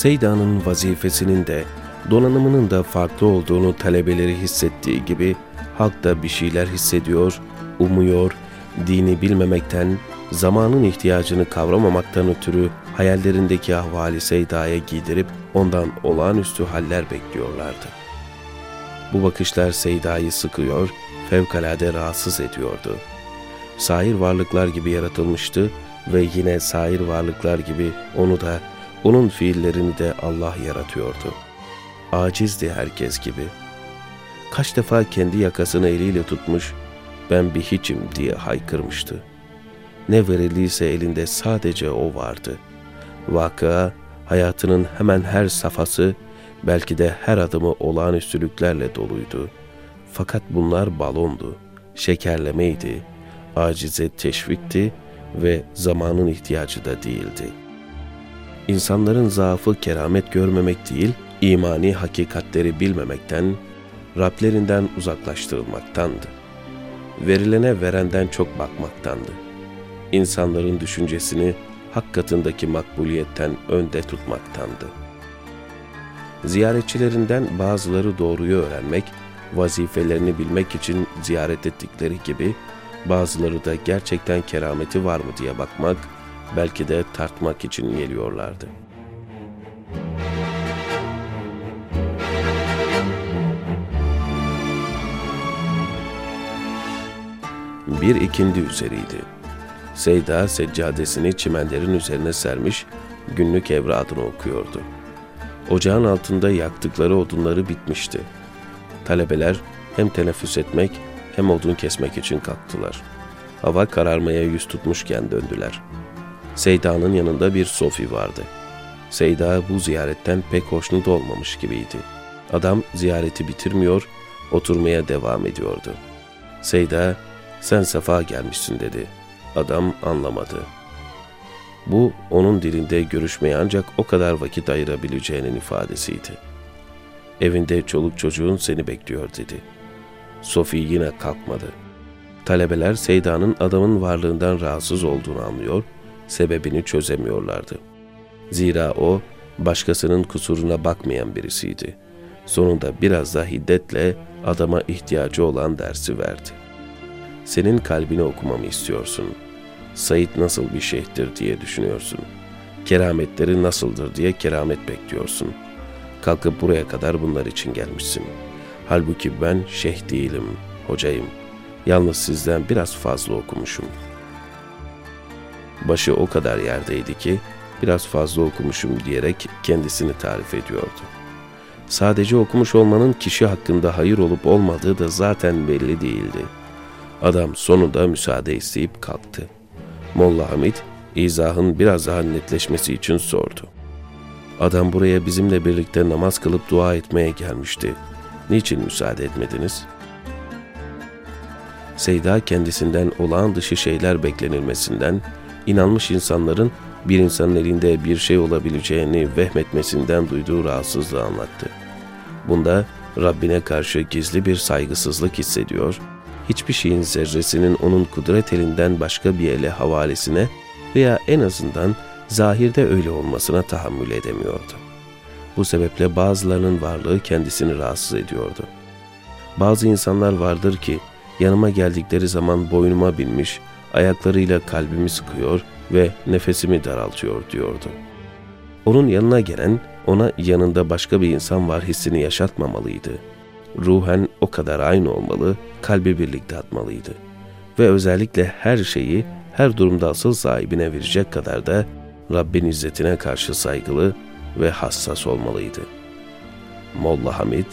Seyda'nın vazifesinin de donanımının da farklı olduğunu talebeleri hissettiği gibi halk da bir şeyler hissediyor, umuyor, dini bilmemekten, zamanın ihtiyacını kavramamaktan ötürü hayallerindeki ahvali Seyda'ya giydirip ondan olağanüstü haller bekliyorlardı. Bu bakışlar Seyda'yı sıkıyor, fevkalade rahatsız ediyordu. Sair varlıklar gibi yaratılmıştı ve yine sair varlıklar gibi onu da, onun fiillerini de Allah yaratıyordu. Acizdi herkes gibi. Kaç defa kendi yakasını eliyle tutmuş, ben bir hiçim diye haykırmıştı. Ne verildiyse elinde sadece o vardı. Vakıa, hayatının hemen her safhası, belki de her adımı olağanüstülüklerle doluydu. Fakat bunlar balondu, şekerlemeydi, acize teşvikti ve zamanın ihtiyacı da değildi. İnsanların zaafı keramet görmemek değil, imani hakikatleri bilmemekten, Rablerinden uzaklaştırılmaktandı. Verilene verenden çok bakmaktandı. İnsanların düşüncesini hak katındaki makbuliyetten önde tutmaktandı. Ziyaretçilerinden bazıları doğruyu öğrenmek, vazifelerini bilmek için ziyaret ettikleri gibi, bazıları da gerçekten kerameti var mı diye bakmak, belki de tartmak için geliyorlardı. Bir ikindi üzeriydi. Seyda seccadesini çimenlerin üzerine sermiş, günlük evradını okuyordu. Ocağın altında yaktıkları odunları bitmişti. Talebeler hem teneffüs etmek hem odun kesmek için kalktılar. Hava kararmaya yüz tutmuşken döndüler. Seyda'nın yanında bir Sofi vardı. Seyda bu ziyaretten pek hoşnut olmamış gibiydi. Adam ziyareti bitirmiyor, oturmaya devam ediyordu. Seyda, sen sefa gelmişsin dedi. Adam anlamadı. Bu onun dilinde görüşmeye ancak o kadar vakit ayırabileceğinin ifadesiydi. Evinde çoluk çocuğun seni bekliyor dedi. Sofi yine kalkmadı. Talebeler Seyda'nın adamın varlığından rahatsız olduğunu anlıyor, sebebini çözemiyorlardı. Zira o, başkasının kusuruna bakmayan birisiydi. Sonunda biraz da hiddetle adama ihtiyacı olan dersi verdi. Senin kalbini okumamı istiyorsun. Said nasıl bir şeyhtir diye düşünüyorsun. Kerametleri nasıldır diye keramet bekliyorsun. Kalkıp buraya kadar bunlar için gelmişsin. Halbuki ben şeyh değilim, hocayım. Yalnız sizden biraz fazla okumuşum. Başı o kadar yerdeydi ki biraz fazla okumuşum diyerek kendisini tarif ediyordu. Sadece okumuş olmanın kişi hakkında hayır olup olmadığı da zaten belli değildi. Adam sonunda müsaade isteyip kalktı. Molla Hamid, izahın biraz daha netleşmesi için sordu. Adam buraya bizimle birlikte namaz kılıp dua etmeye gelmişti. Niçin müsaade etmediniz? Seyda kendisinden olağan dışı şeyler beklenilmesinden, inanmış insanların bir insanın elinde bir şey olabileceğini vehmetmesinden duyduğu rahatsızlığı anlattı. Bunda Rabbine karşı gizli bir saygısızlık hissediyor, hiçbir şeyin zerresinin onun kudret elinden başka bir ele havalesine veya en azından zahirde öyle olmasına tahammül edemiyordu. Bu sebeple bazılarının varlığı kendisini rahatsız ediyordu. Bazı insanlar vardır ki yanıma geldikleri zaman boynuma binmiş, ayaklarıyla kalbimi sıkıyor ve nefesimi daraltıyor diyordu. Onun yanına gelen ona yanında başka bir insan var hissini yaşatmamalıydı. Ruhen o kadar aynı olmalı, kalbi birlikte atmalıydı. Ve özellikle her şeyi her durumda asıl sahibine verecek kadar da Rabbin izzetine karşı saygılı ve hassas olmalıydı. Molla Hamid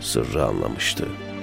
sırrı anlamıştı.''